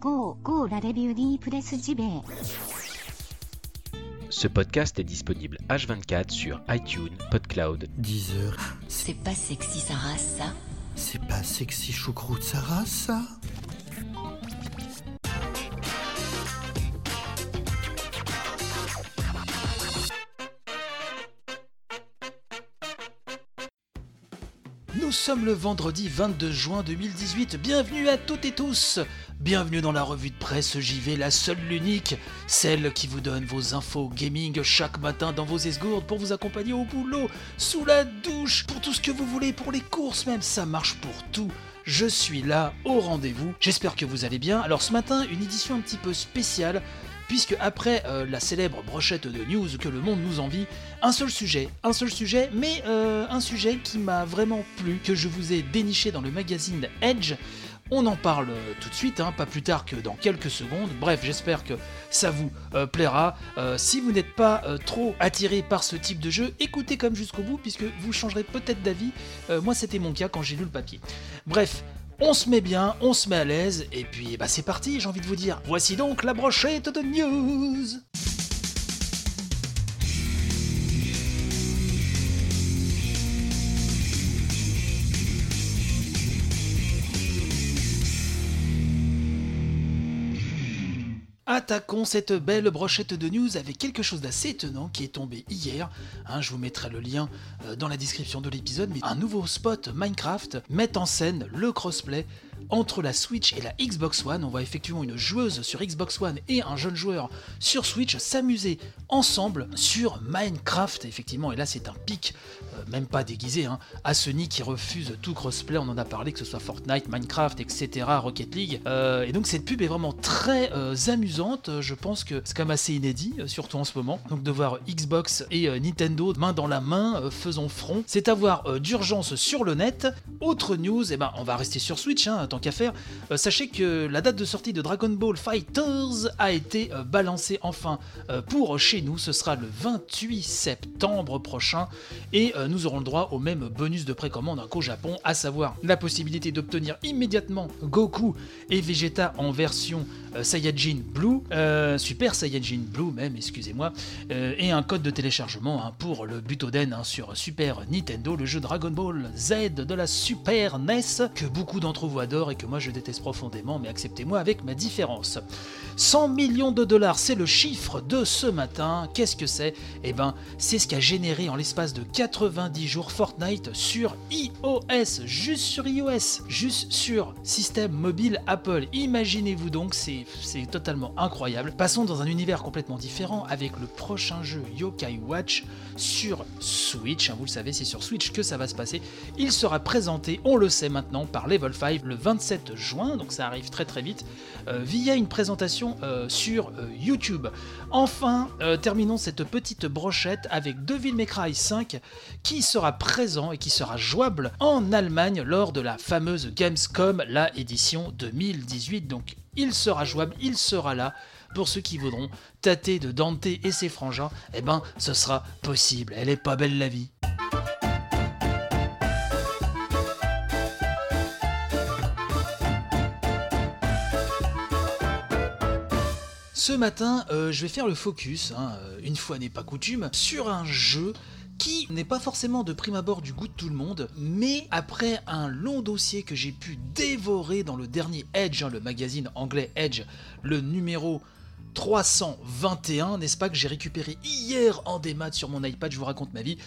Go, go la review JB. Ce podcast est disponible H24 sur iTunes, PodCloud. 10 heures. C'est pas sexy Sarah ça? C'est pas sexy choucroute Sarah ça? Nous sommes le vendredi 22 juin 2018. Bienvenue à toutes et tous. Bienvenue dans la revue de presse JV, la seule, l'unique, celle qui vous donne vos infos gaming chaque matin dans vos esgourdes pour vous accompagner au boulot, sous la douche, pour tout ce que vous voulez, pour les courses même, ça marche pour tout. Je suis là au rendez-vous. J'espère que vous allez bien. Alors ce matin, une édition un petit peu spéciale puisque après euh, la célèbre brochette de news que le monde nous envie, un seul sujet, un seul sujet, mais euh, un sujet qui m'a vraiment plu, que je vous ai déniché dans le magazine Edge. On en parle euh, tout de suite, hein, pas plus tard que dans quelques secondes. Bref, j'espère que ça vous euh, plaira. Euh, si vous n'êtes pas trop attiré par ce type de jeu, écoutez comme jusqu'au bout, puisque vous changerez peut-être d'avis. Moi, c'était mon cas quand j'ai lu le papier. Bref. On se met bien, on se met à l'aise, et puis bah c'est parti, j'ai envie de vous dire. Voici donc la brochette de news. Attaquons cette belle brochette de news avec quelque chose d'assez étonnant qui est tombé hier. Hein, je vous mettrai le lien euh, dans la description de l'épisode, mais un nouveau spot Minecraft met en scène le crossplay entre la Switch et la Xbox One. On voit effectivement une joueuse sur Xbox One et un jeune joueur sur Switch s'amuser ensemble sur Minecraft, effectivement. Et là, c'est un pic, euh, même pas déguisé, hein, à Sony qui refuse tout crossplay. On en a parlé, que ce soit Fortnite, Minecraft, etc., Rocket League. Euh, et donc, cette pub est vraiment très euh, amusante. Je pense que c'est quand même assez inédit, surtout en ce moment. Donc, de voir Xbox et Nintendo main dans la main, faisons front. C'est à voir d'urgence sur le net. Autre news, eh ben, on va rester sur Switch, hein, tant qu'à faire. Euh, sachez que la date de sortie de Dragon Ball Fighters a été euh, balancée enfin euh, pour chez nous. Ce sera le 28 septembre prochain et nous aurons le droit au même bonus de précommande hein, qu'au Japon, à savoir la possibilité d'obtenir immédiatement Goku et Vegeta en version Saiyajin Blue, Super Saiyajin Blue même, excusez-moi, et un code de téléchargement hein, pour le Butoden hein, sur Super Nintendo, le jeu Dragon Ball Z de la Super NES que beaucoup d'entre vous adorent et que moi je déteste profondément, mais acceptez-moi avec ma différence. 100 millions de dollars, c'est le chiffre de ce matin. Qu'est-ce que c'est? Eh ben, c'est ce qu'a généré en l'espace de 90 jours Fortnite sur iOS, juste sur iOS, juste sur système mobile Apple. Imaginez-vous donc, c'est totalement incroyable. Passons dans un univers complètement différent avec le prochain jeu Yokai Watch sur Switch. Hein, vous le savez, c'est sur Switch que ça va se passer. Il sera présenté, on le sait maintenant, par Level 5 le 27 juin, donc ça arrive très très vite, euh, via une présentation euh, sur euh, YouTube. Enfin, terminons cette petite brochette avec Devil May Cry 5 qui sera présent et qui sera jouable en Allemagne lors de la fameuse Gamescom, la édition 2018. Donc il sera jouable, il sera là. Pour ceux qui voudront tâter de Dante et ses frangins, eh ben ce sera possible. Elle est pas belle la vie. Ce matin, euh, je vais faire le focus, hein, euh, une fois n'est pas coutume, sur un jeu qui n'est pas forcément de prime abord du goût de tout le monde, mais après un long dossier que j'ai pu dévorer dans le dernier Edge, hein, le magazine anglais Edge, le numéro 321, n'est-ce pas, que j'ai récupéré hier en démat sur mon iPad, je vous raconte ma vie.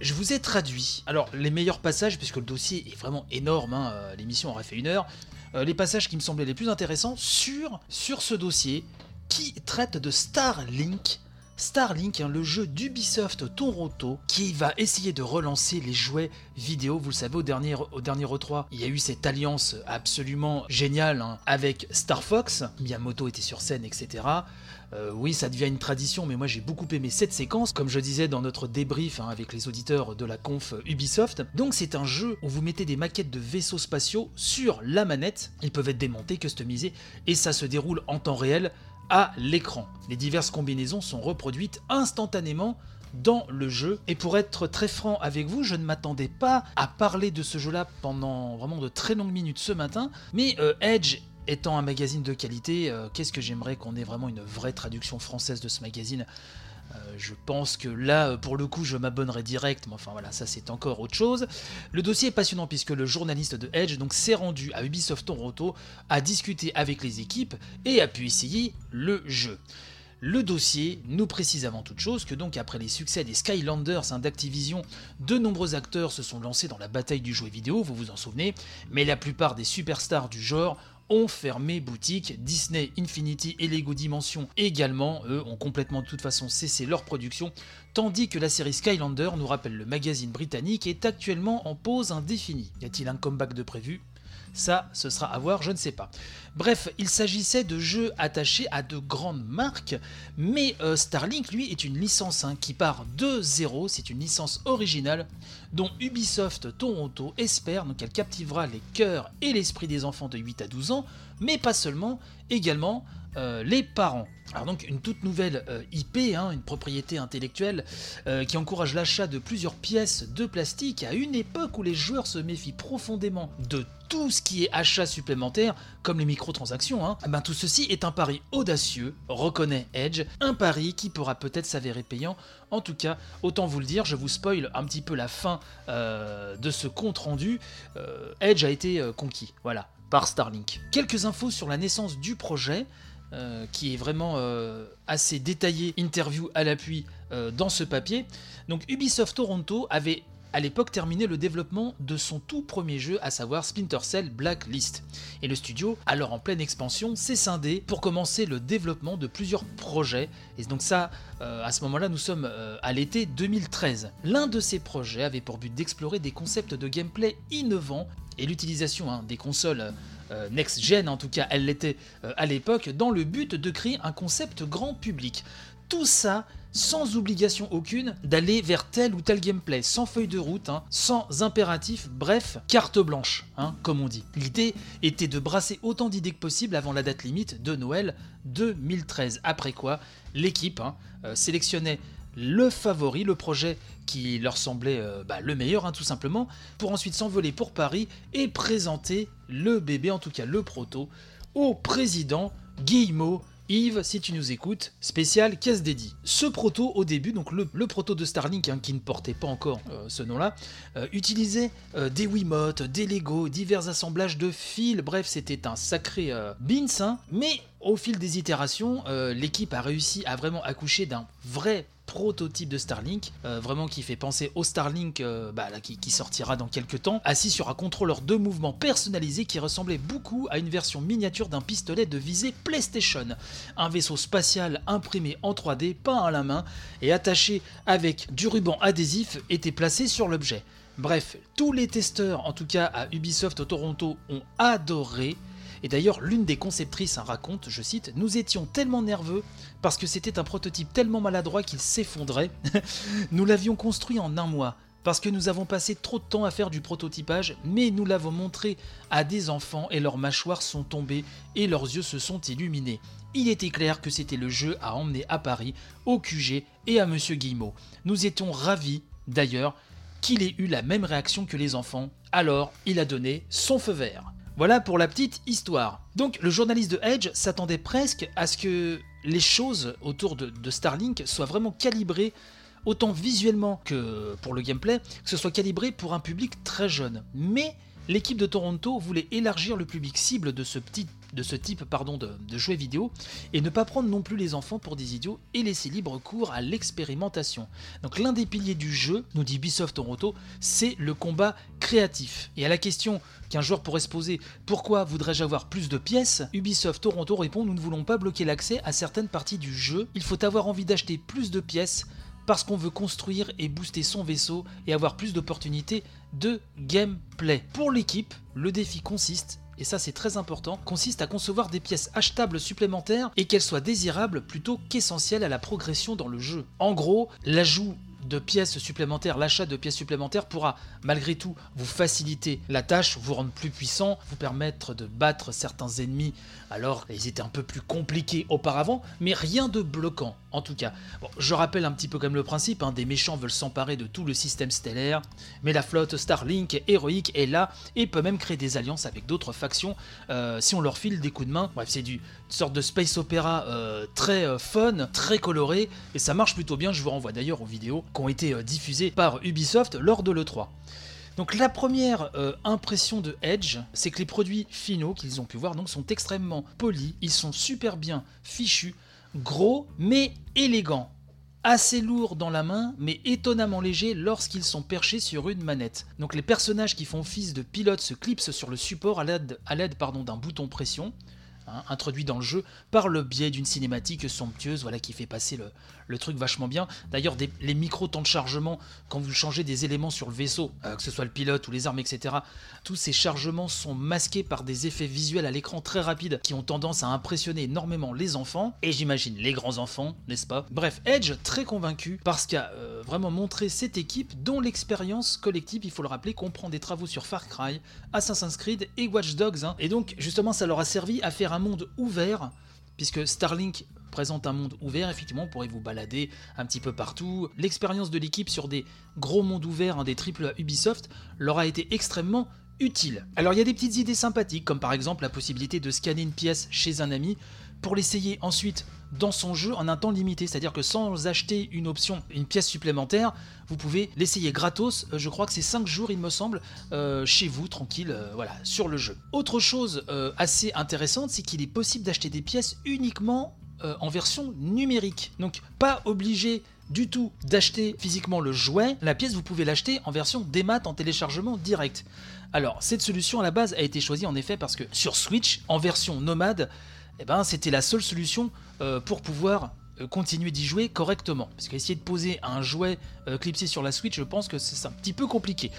Je vous ai traduit. Alors, les meilleurs passages, puisque le dossier est vraiment énorme, hein, euh, l'émission aurait fait une heure, les passages qui me semblaient les plus intéressants sur, sur ce dossier qui traite de Starlink. Starlink, le jeu d'Ubisoft Toronto, qui va essayer de relancer les jouets vidéo. Vous le savez, au dernier, au dernier E3, il y a eu cette alliance absolument géniale hein, avec Star Fox. Miyamoto était sur scène, etc. Euh, oui, ça devient une tradition, mais moi j'ai beaucoup aimé cette séquence, comme je disais dans notre débrief hein, avec les auditeurs de la conf Ubisoft. Donc c'est un jeu où vous mettez des maquettes de vaisseaux spatiaux sur la manette. Ils peuvent être démontés, customisés, et ça se déroule en temps réel à l'écran. Les diverses combinaisons sont reproduites instantanément dans le jeu. Et pour être très franc avec vous, je ne m'attendais pas à parler de ce jeu-là pendant vraiment de très longues minutes ce matin, mais euh, Edge étant un magazine de qualité, euh, qu'est-ce que j'aimerais qu'on ait vraiment une vraie traduction française de ce magazine? Je pense que là, euh, pour le coup, je m'abonnerai direct, mais enfin voilà, ça c'est encore autre chose. Le dossier est passionnant puisque le journaliste de Edge donc s'est rendu à Ubisoft Toronto, a discuté avec les équipes et a pu essayer le jeu. Le dossier nous précise avant toute chose que donc après les succès des Skylanders hein, d'Activision, de nombreux acteurs se sont lancés dans la bataille du jeu vidéo, vous vous en souvenez, mais la plupart des superstars du genre ont fermé boutique. Disney, Infinity et Lego Dimension également, eux, ont complètement de toute façon cessé leur production, tandis que la série Skylander, nous rappelle le magazine britannique, est actuellement en pause indéfinie. Y a-t-il un comeback de prévu? Ça, ce sera à voir, je ne sais pas. Bref, il s'agissait de jeux attachés à de grandes marques, mais euh, Starlink, lui, est une licence hein, qui part de zéro, c'est une licence originale dont Ubisoft Toronto espère qu'elle captivera les cœurs et l'esprit des enfants de 8 à 12 ans, mais pas seulement, également euh, les parents. Alors donc une toute nouvelle euh, IP, hein, une propriété intellectuelle euh, qui encourage l'achat de plusieurs pièces de plastique à une époque où les joueurs se méfient profondément de tout ce qui est achat supplémentaire, comme les microtransactions. Hein. Eh ben, tout ceci est un pari audacieux, reconnaît Edge, un pari qui pourra peut-être s'avérer payant. En tout cas, autant vous le dire, je vous spoil un petit peu la fin de ce compte rendu. Edge a été conquis, voilà, par Starlink. Quelques infos sur la naissance du projet. Euh, qui est vraiment euh, assez détaillé, interview à l'appui euh, dans ce papier. Donc Ubisoft Toronto avait à l'époque terminé le développement de son tout premier jeu, à savoir Splinter Cell Blacklist. Et le studio, alors en pleine expansion, s'est scindé pour commencer le développement de plusieurs projets. Et donc ça, à ce moment-là, nous sommes à l'été 2013. L'un de ces projets avait pour but d'explorer des concepts de gameplay innovants et l'utilisation hein, des consoles next-gen, en tout cas elle l'était euh, à l'époque, dans le but de créer un concept grand public. Tout ça sans obligation aucune d'aller vers tel ou tel gameplay, sans feuille de route, hein, sans impératif, bref, carte blanche, hein, comme on dit. L'idée était de brasser autant d'idées que possible avant la date limite de Noël 2013. Après quoi, l'équipe hein, euh, sélectionnait le favori, le projet qui leur semblait euh, bah, le meilleur hein, tout simplement, pour ensuite s'envoler pour Paris et présenter le bébé, en tout cas le proto, au président Guillemot Yves, si tu nous écoutes, spécial casse dédié. Ce proto, au début, donc le, proto de Starlink, hein, qui ne portait pas encore euh, ce nom-là, euh, utilisait des Wiimotes, des Lego, divers assemblages de fils, bref, c'était un sacré beans, hein. mais au fil des itérations, l'équipe a réussi à vraiment accoucher d'un vrai prototype de Starlink, euh, vraiment qui fait penser au Starlink euh, bah, qui, sortira dans quelques temps, assis sur un contrôleur de mouvement personnalisé qui ressemblait beaucoup à une version miniature d'un pistolet de visée PlayStation. Un vaisseau spatial imprimé en 3D, peint à la main et attaché avec du ruban adhésif était placé sur l'objet. Bref, tous les testeurs, en tout cas à Ubisoft Toronto, ont adoré et d'ailleurs, l'une des conceptrices raconte, je cite, Nous étions tellement nerveux parce que c'était un prototype tellement maladroit qu'il s'effondrait. nous l'avions construit en un mois parce que nous avons passé trop de temps à faire du prototypage, mais nous l'avons montré à des enfants et leurs mâchoires sont tombées et leurs yeux se sont illuminés. Il était clair que c'était le jeu à emmener à Paris, au QG et à Monsieur Guillemot. Nous étions ravis, d'ailleurs, qu'il ait eu la même réaction que les enfants, alors il a donné son feu vert. Voilà pour la petite histoire. Donc le journaliste de Edge s'attendait presque à ce que les choses autour de, Starlink soient vraiment calibrées autant visuellement que pour le gameplay, que ce soit calibré pour un public très jeune. Mais l'équipe de Toronto voulait élargir le public cible de ce petit de ce type pardon, de, de jouets vidéo et ne pas prendre non plus les enfants pour des idiots et laisser libre cours à l'expérimentation. Donc l'un des piliers du jeu, nous dit Ubisoft Toronto, c'est le combat créatif. Et à la question qu'un joueur pourrait se poser pourquoi voudrais-je avoir plus de pièces Ubisoft Toronto répond nous ne voulons pas bloquer l'accès à certaines parties du jeu, il faut avoir envie d'acheter plus de pièces parce qu'on veut construire et booster son vaisseau et avoir plus d'opportunités de gameplay. Pour l'équipe, le défi consiste et ça c'est très important, consiste à concevoir des pièces achetables supplémentaires et qu'elles soient désirables plutôt qu'essentielles à la progression dans le jeu. En gros, l'ajout de pièces supplémentaires, l'achat de pièces supplémentaires pourra malgré tout vous faciliter la tâche, vous rendre plus puissant, vous permettre de battre certains ennemis alors ils étaient un peu plus compliqués auparavant, mais rien de bloquant en tout cas. Bon, je rappelle un petit peu comme le principe, hein, des méchants veulent s'emparer de tout le système stellaire, mais la flotte Starlink héroïque est là et peut même créer des alliances avec d'autres factions euh, si on leur file des coups de main. Bref, c'est du sorte de space opéra euh, très euh, fun, très coloré, et ça marche plutôt bien. Je vous renvoie d'ailleurs aux vidéos qui ont été diffusées par Ubisoft lors de l'E3. Donc la première impression de Edge, c'est que les produits finaux qu'ils ont pu voir donc, sont extrêmement polis, ils sont super bien fichus, gros mais élégants assez lourds dans la main, mais étonnamment légers lorsqu'ils sont perchés sur une manette. Donc les personnages qui font office de pilote se clipsent sur le support à l'aide d'un bouton pression. Hein, introduit dans le jeu par le biais d'une cinématique somptueuse voilà, qui fait passer le, truc vachement bien. D'ailleurs, les micros temps de chargement, quand vous changez des éléments sur le vaisseau, euh, que ce soit le pilote ou les armes, etc., tous ces chargements sont masqués par des effets visuels à l'écran très rapides qui ont tendance à impressionner énormément les enfants, et j'imagine les grands enfants, n'est-ce pas? Bref, Edge, très convaincu, parce qu'il a euh, vraiment montré cette équipe dont l'expérience collective, il faut le rappeler, comprend des travaux sur Far Cry, Assassin's Creed et Watch Dogs, hein. et donc justement ça leur a servi à faire un monde ouvert, puisque Starlink un monde ouvert, effectivement, on pourrait vous balader un petit peu partout. L'expérience de l'équipe sur des gros mondes ouverts, des triples Ubisoft, leur a été extrêmement utile. Alors il y a des petites idées sympathiques, comme par exemple la possibilité de scanner une pièce chez un ami pour l'essayer ensuite dans son jeu en un temps limité. C'est-à-dire que sans acheter une option, une pièce supplémentaire, vous pouvez l'essayer gratos. Euh, je crois que c'est 5 jours, il me semble, euh, chez vous, tranquille, euh, voilà, sur le jeu. Autre chose assez intéressante, c'est qu'il est possible d'acheter des pièces uniquement en version numérique. Donc pas obligé du tout d'acheter physiquement le jouet, la pièce vous pouvez l'acheter en version démat en téléchargement direct. Alors cette solution à la base a été choisie en effet parce que sur Switch, en version nomade, eh ben, c'était la seule solution euh, pour pouvoir euh, continuer d'y jouer correctement. Parce qu'essayer de poser un jouet euh, clipsé sur la Switch, je pense que c'est un petit peu compliqué.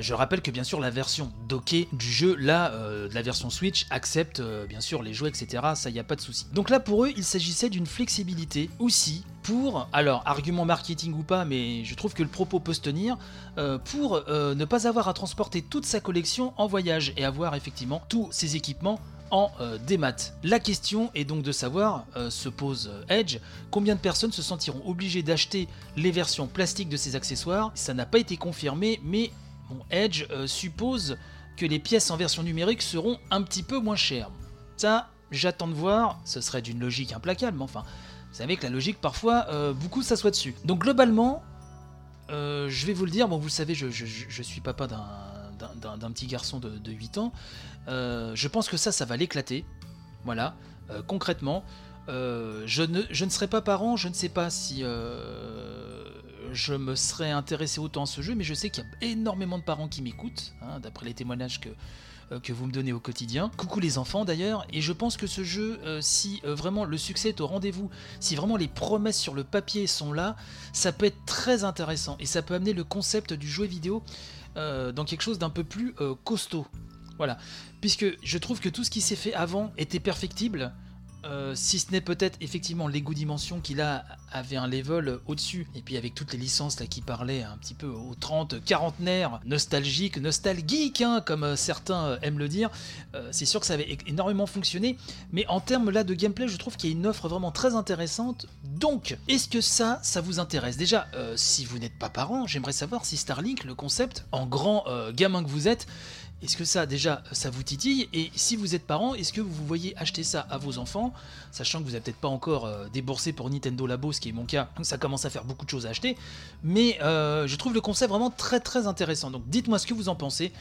je rappelle que bien sûr la version dockée du jeu, là, la version Switch, accepte bien sûr les jouets, etc. Ça, y a pas de souci. Donc là, pour eux, il s'agissait d'une flexibilité aussi pour, alors argument marketing ou pas, mais je trouve que le propos peut se tenir, pour ne pas avoir à transporter toute sa collection en voyage et avoir effectivement tous ses équipements en euh. La question est donc de savoir, euh, se pose euh, Edge, combien de personnes se sentiront obligées d'acheter les versions plastiques de ces accessoires? Ça n'a pas été confirmé, mais Edge suppose que les pièces en version numérique seront un petit peu moins chères. Ça, j'attends de voir, ce serait d'une logique implacable, mais enfin, vous savez que la logique, parfois, beaucoup s'assoit dessus. Donc globalement, je vais vous le dire, bon vous le savez, je, je suis papa d'un d'un petit garçon de, 8 ans, euh, je pense que ça, ça va l'éclater. Voilà, euh, concrètement. Euh, je, ne, je serai pas parent, je ne sais pas si je me serais intéressé autant à ce jeu, mais je sais qu'il y a énormément de parents qui m'écoutent, hein, d'après les témoignages que, que vous me donnez au quotidien. Coucou les enfants d'ailleurs, et je pense que ce jeu, si vraiment le succès est au rendez-vous, si vraiment les promesses sur le papier sont là, ça peut être très intéressant et ça peut amener le concept du jeu vidéo euh, dans quelque chose d'un peu plus euh, costaud. Voilà. Puisque je trouve que tout ce qui s'est fait avant était perfectible, euh, si ce n'est peut-être effectivement Lego Dimension qui là avait un level au-dessus, et puis avec toutes les licences là qui parlaient un petit peu aux 30 quarantenaires, nostalgiques, nostalgiques, hein, comme euh, certains euh, aiment le dire, c'est sûr que ça avait énormément fonctionné, mais en termes là de gameplay, je trouve qu'il y a une offre vraiment très intéressante. Donc, est-ce que ça, ça vous intéresse? Déjà, si vous n'êtes pas parent, j'aimerais savoir si Starlink, le concept, en grand gamin que vous êtes, est-ce que ça, déjà, ça vous titille Et si vous êtes parent, est-ce que vous voyez acheter ça à vos enfants Sachant que vous n'avez peut-être pas encore euh, déboursé pour Nintendo Labo, ce qui est mon cas, ça commence à faire beaucoup de choses à acheter. Mais euh, je trouve le concept vraiment très très intéressant. Donc dites-moi ce que vous en pensez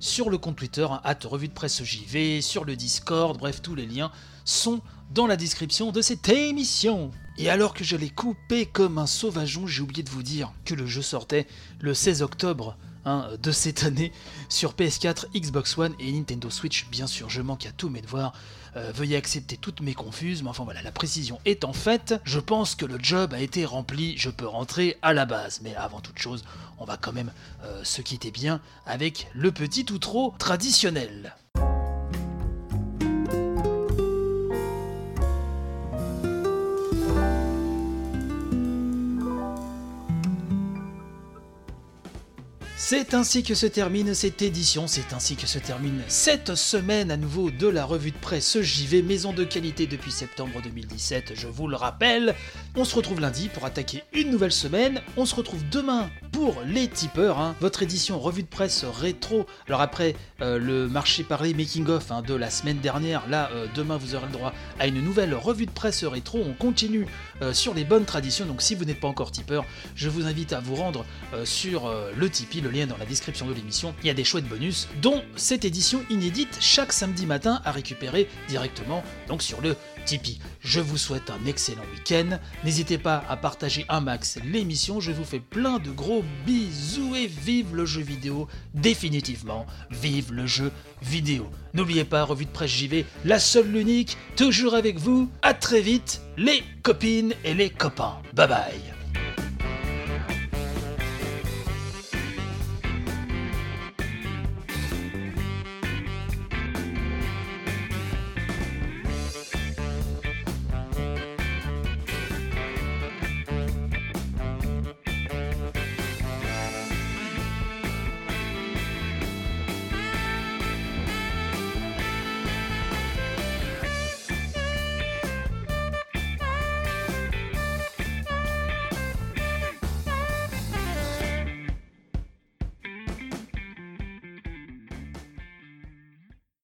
sur le compte Twitter, hein, revue de presse JV, sur le Discord, bref, tous les liens sont dans la description de cette émission. Et alors que je l'ai coupé comme un sauvageon, j'ai oublié de vous dire que le jeu sortait le 16 octobre De cette année sur PS4, Xbox One et Nintendo Switch. Bien sûr, je manque à tous mes devoirs. Euh, veuillez accepter toutes mes confuses, mais enfin voilà, la précision étant faite, je pense que le job a été rempli, je peux rentrer à la base. Mais avant toute chose, on va quand même euh, se quitter bien avec le petit outro traditionnel. C'est ainsi que se termine cette édition, c'est ainsi que se termine cette semaine à nouveau de la revue de presse JV, maison de qualité depuis septembre 2017, je vous le rappelle. On se retrouve lundi pour attaquer une nouvelle semaine, on se retrouve demain pour les tipeurs, hein. votre édition revue de presse rétro. Alors après euh, le marché parlé making of hein, de la semaine dernière, là euh, demain vous aurez le droit à une nouvelle revue de presse rétro, on continue euh, sur les bonnes traditions, donc si vous n'êtes pas encore tipeur, je vous invite à vous rendre sur le Tipeee, lien dans la description de l'émission, il y a des chouettes bonus, dont cette édition inédite chaque samedi matin à récupérer directement donc sur le Tipeee. Je vous souhaite un excellent week-end. N'hésitez pas à partager un max l'émission. Je vous fais plein de gros bisous et vive le jeu vidéo. Définitivement, vive le jeu vidéo. N'oubliez pas, revue de presse JV, la seule, l'unique, toujours avec vous. À très vite, les copines et les copains. Bye bye.